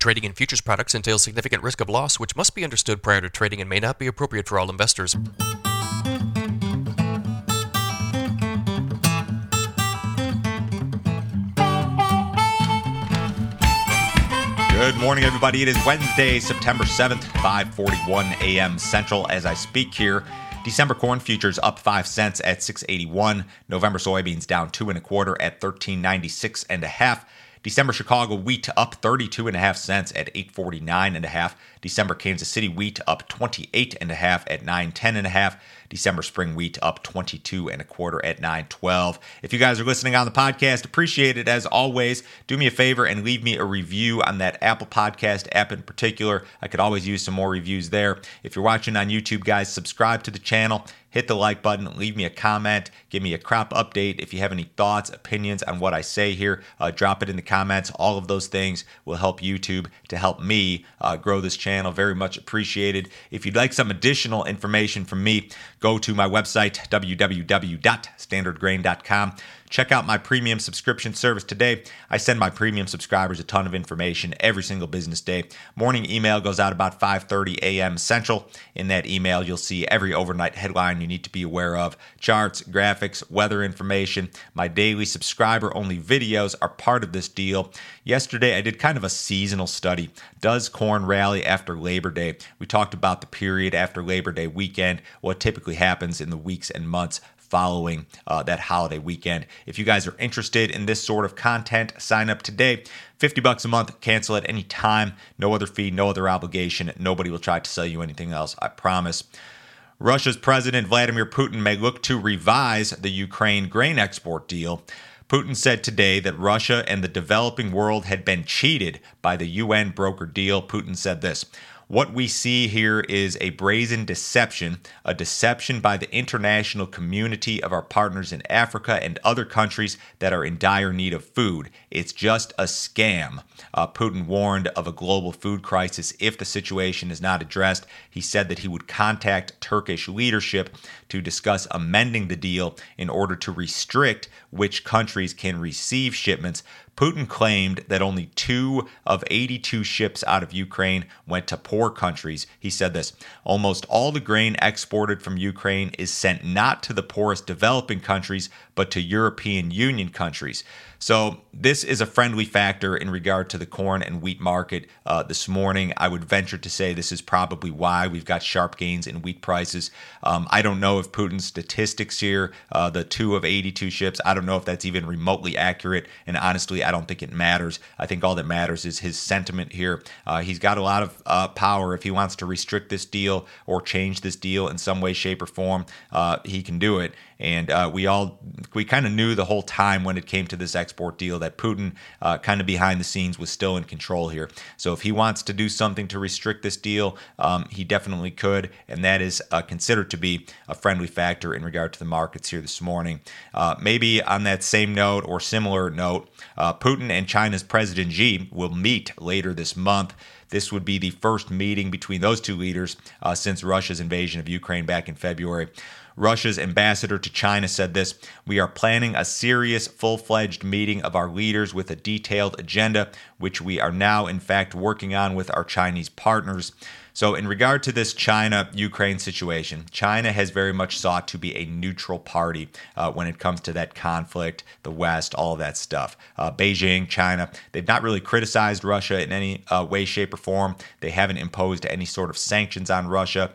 Trading in futures products entails significant risk of loss, which must be understood prior to trading and may not be appropriate for all investors. Good morning, everybody. It is Wednesday, September 7th, 5:41 a.m. Central. As I speak here, December corn futures up five cents at 681. November soybeans down two and a quarter at 1396 and a half. December Chicago wheat up 32 and a half cents at 849 and a half. December Kansas City wheat up 28 and a half at 910 and a half. December spring wheat up 22 and a quarter at 912. If you guys are listening on the podcast, appreciate it as always. Do me a favor and leave me a review on that Apple Podcast app in particular. I could always use some more reviews there. If you're watching on YouTube, guys, subscribe to the channel hit the like button, leave me a comment, give me a crop update. If you have any thoughts, opinions on what I say here, uh, drop it in the comments. All of those things will help YouTube to help me uh, grow this channel. Very much appreciated. If you'd like some additional information from me, go to my website, www.standardgrain.com. Check out my premium subscription service today. I send my premium subscribers a ton of information every single business day. Morning email goes out about 5:30 a.m. Central. In that email, you'll see every overnight headline you need to be aware of, charts, graphics, weather information. My daily subscriber only videos are part of this deal. Yesterday, I did kind of a seasonal study. Does corn rally after Labor Day? We talked about the period after Labor Day weekend, what typically happens in the weeks and months following uh, that holiday weekend. If you guys are interested in this sort of content, sign up today. 50 bucks a month, cancel at any time. No other fee, no other obligation. Nobody will try to sell you anything else, I promise. Russia's President Vladimir Putin may look to revise the Ukraine grain export deal. Putin said today that Russia and the developing world had been cheated by the UN broker deal. Putin said this what we see here is a brazen deception, a deception by the international community of our partners in Africa and other countries that are in dire need of food. It's just a scam. Uh, Putin warned of a global food crisis if the situation is not addressed. He said that he would contact Turkish leadership to discuss amending the deal in order to restrict which countries can receive shipments Putin claimed that only two of 82 ships out of Ukraine went to poor countries. He said this almost all the grain exported from Ukraine is sent not to the poorest developing countries, but to European Union countries. So, this is a friendly factor in regard to the corn and wheat market uh, this morning. I would venture to say this is probably why we've got sharp gains in wheat prices. Um, I don't know if Putin's statistics here, uh, the two of 82 ships, I don't know if that's even remotely accurate. And honestly, I don't think it matters. I think all that matters is his sentiment here. Uh, he's got a lot of uh, power. If he wants to restrict this deal or change this deal in some way, shape, or form, uh, he can do it. And uh, we all we kind of knew the whole time when it came to this export deal that Putin, uh, kind of behind the scenes, was still in control here. So if he wants to do something to restrict this deal, um, he definitely could, and that is uh, considered to be a friendly factor in regard to the markets here this morning. Uh, maybe on that same note or similar note, uh, Putin and China's President Xi will meet later this month. This would be the first meeting between those two leaders uh, since Russia's invasion of Ukraine back in February. Russia's ambassador to China said this We are planning a serious, full fledged meeting of our leaders with a detailed agenda, which we are now, in fact, working on with our Chinese partners. So, in regard to this China Ukraine situation, China has very much sought to be a neutral party uh, when it comes to that conflict, the West, all that stuff. Uh, Beijing, China, they've not really criticized Russia in any uh, way, shape, or form. They haven't imposed any sort of sanctions on Russia.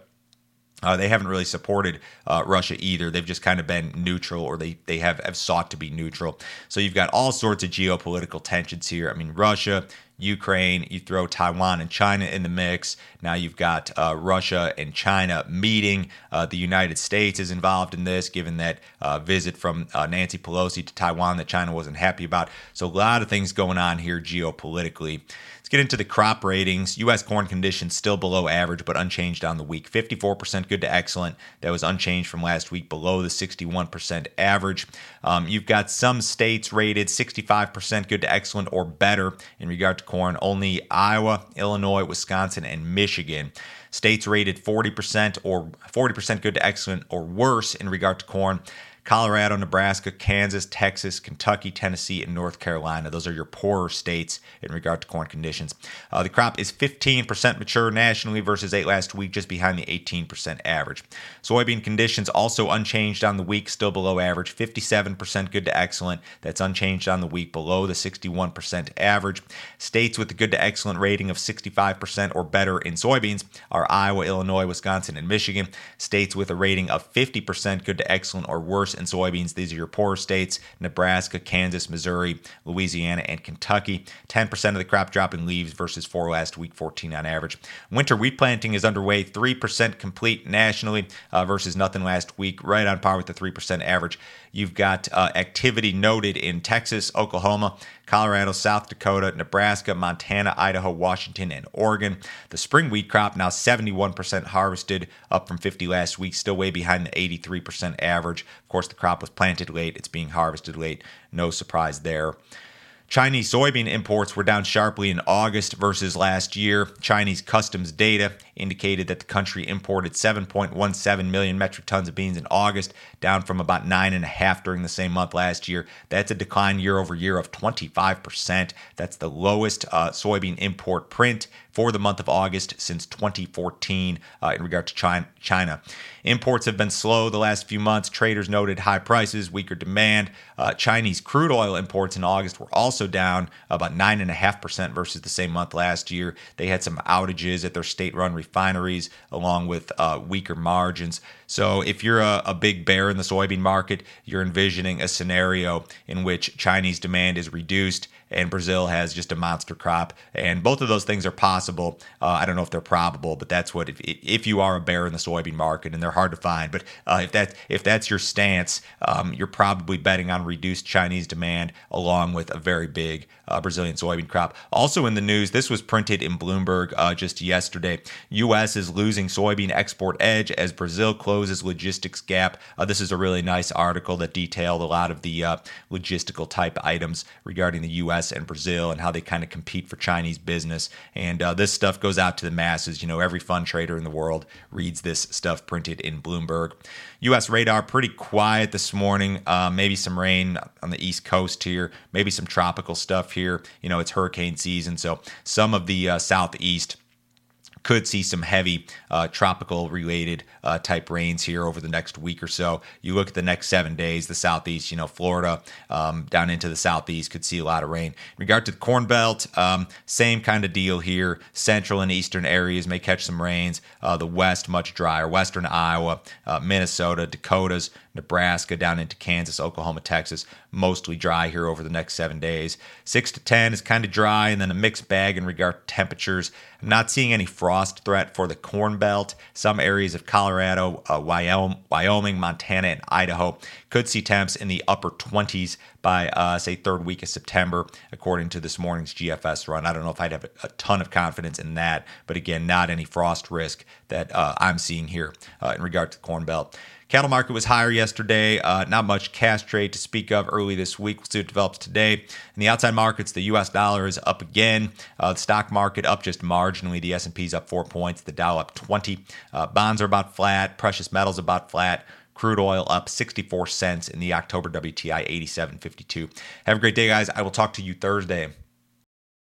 Uh, they haven't really supported uh, Russia either. They've just kind of been neutral, or they they have, have sought to be neutral. So you've got all sorts of geopolitical tensions here. I mean, Russia, Ukraine, you throw Taiwan and China in the mix. Now you've got uh, Russia and China meeting. Uh, the United States is involved in this, given that uh, visit from uh, Nancy Pelosi to Taiwan that China wasn't happy about. So a lot of things going on here geopolitically Let's get into the crop ratings. U.S. corn conditions still below average, but unchanged on the week. 54% good to excellent. That was unchanged from last week, below the 61% average. Um, you've got some states rated 65% good to excellent or better in regard to corn. Only Iowa, Illinois, Wisconsin, and Michigan. States rated 40% or 40% good to excellent or worse in regard to corn. Colorado, Nebraska, Kansas, Texas, Kentucky, Tennessee, and North Carolina. Those are your poorer states in regard to corn conditions. Uh, the crop is 15% mature nationally versus 8 last week, just behind the 18% average. Soybean conditions also unchanged on the week, still below average, 57% good to excellent. That's unchanged on the week, below the 61% average. States with a good to excellent rating of 65% or better in soybeans are Iowa, Illinois, Wisconsin, and Michigan. States with a rating of 50% good to excellent or worse in soybeans, these are your poorer states Nebraska, Kansas, Missouri, Louisiana, and Kentucky. 10% of the crop dropping leaves versus 4 last week, 14 on average. Winter wheat planting is underway, 3% complete nationally uh, versus nothing last week, right on par with the 3% average. You've got uh, activity noted in Texas, Oklahoma, Colorado, South Dakota, Nebraska, Montana, Idaho, Washington, and Oregon. The spring wheat crop now 71% harvested, up from 50 last week, still way behind the 83% average. Of course, the crop was planted late, it's being harvested late. No surprise there. Chinese soybean imports were down sharply in August versus last year. Chinese customs data indicated that the country imported 7.17 million metric tons of beans in August, down from about 9.5 during the same month last year. That's a decline year over year of 25%. That's the lowest uh, soybean import print for the month of August since 2014 uh, in regard to China. Imports have been slow the last few months. Traders noted high prices, weaker demand. Uh, Chinese crude oil imports in August were also down about 9.5% versus the same month last year. They had some outages at their state run refineries along with uh, weaker margins. So, if you're a, a, big bear in the soybean market, you're envisioning a scenario in which Chinese demand is reduced and Brazil has just a monster crop. And both of those things are possible. Uh, I don't know if they're probable, but that's what if, if you are a bear in the soybean market, and they're hard to find. But uh, if that if that's your stance, um, you're probably betting on reduced Chinese demand along with a very big uh, Brazilian soybean crop. Also in the news, this was printed in Bloomberg uh, just yesterday. U.S. is losing soybean export edge as Brazil closes logistics gap. Uh, this is a really nice article that detailed a lot of the uh, logistical type items regarding the U.S. and Brazil and how they kind of compete for Chinese business. And uh, this stuff goes out to the masses. You know, every fund trader in the world reads this stuff printed in Bloomberg. U.S. radar pretty quiet this morning. Uh, maybe some rain on the East Coast here. Maybe some tropical stuff here. You know, it's hurricane season, so some of the uh, southeast could see some heavy uh, tropical related uh, type rains here over the next week or so. You look at the next seven days, the southeast, you know, Florida um, down into the southeast could see a lot of rain. In regard to the Corn Belt, um, same kind of deal here. Central and eastern areas may catch some rains. Uh, the west, much drier. Western Iowa, uh, Minnesota, Dakotas, Nebraska, down into Kansas, Oklahoma, Texas, mostly dry here over the next seven days. Six to 10 is kind of dry, and then a mixed bag in regard to temperatures. I'm not seeing any frost threat for the Corn Belt. Some areas of Colorado, uh, Wyoming, Montana, and Idaho could see temps in the upper 20s by, uh, say, third week of September, according to this morning's GFS run. I don't know if I'd have a, ton of confidence in that, but again, not any frost risk that uh, I'm seeing here uh, in regard to the Corn Belt. Cattle market was higher yesterday. Uh, not much cash trade to speak of early this week. We'll see what develops today. In the outside markets, the U.S. dollar is up again. Uh, the stock market up just marginally. The S&P is up four points. The Dow up 20. Uh, bonds are about flat. Precious metals about flat. Crude oil up 64 cents in the October WTI 87.52. Have a great day, guys. I will talk to you Thursday.